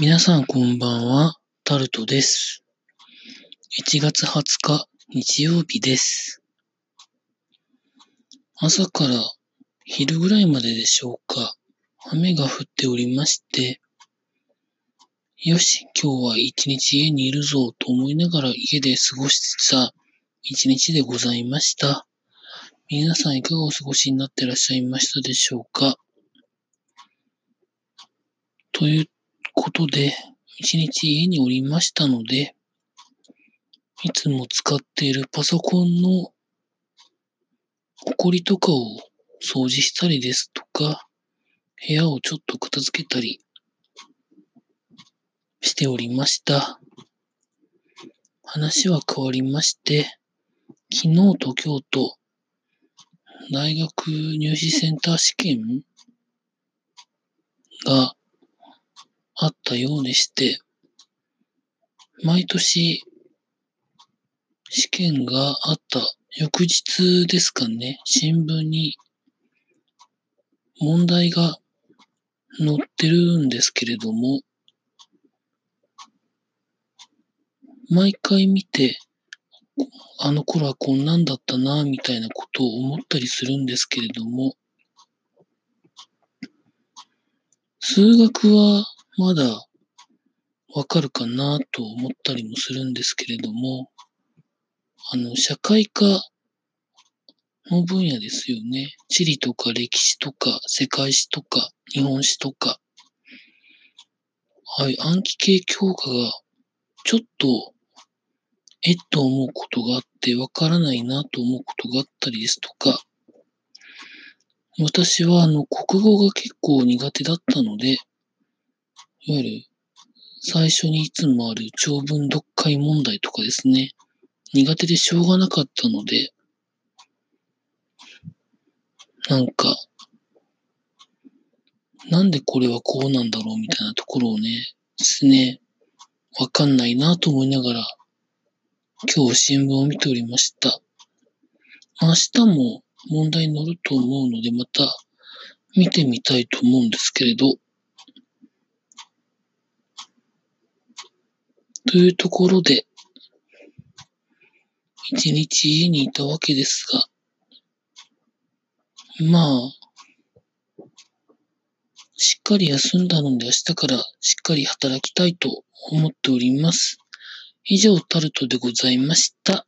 皆さんこんばんは、タルトです。1月20日、日曜日です。朝から昼ぐらいまででしょうか、雨が降っておりまして、よし、今日は一日家にいるぞと思いながら家で過ごした一日でございました。皆さんいかがお過ごしになってらっしゃいましたでしょうかということで、一日家におりましたので、いつも使っているパソコンの埃とかを掃除したりですとか、部屋をちょっと片付けたりしておりました。話は変わりまして、昨日と今日と大学入試センター試験があったようでして、毎年試験があった翌日ですかね、新聞に問題が載ってるんですけれども、毎回見て、あの頃はこんなんだったな、みたいなことを思ったりするんですけれども、数学はまだわかるかなと思ったりもするんですけれども、あの、社会科の分野ですよね。地理とか歴史とか世界史とか日本史とか、はい、暗記系教科がちょっと、えっと思うことがあってわからないなと思うことがあったりですとか、私はあの国語が結構苦手だったので、いわゆる最初にいつもある長文読解問題とかですね、苦手でしょうがなかったので、なんか、なんでこれはこうなんだろうみたいなところをね、ですね、わかんないなと思いながら、今日新聞を見ておりました。明日も問題に載ると思うので、また見てみたいと思うんですけれど、というところで、一日家にいたわけですが、まあ、しっかり休んだので明日からしっかり働きたいと思っております。以上、タルトでございました。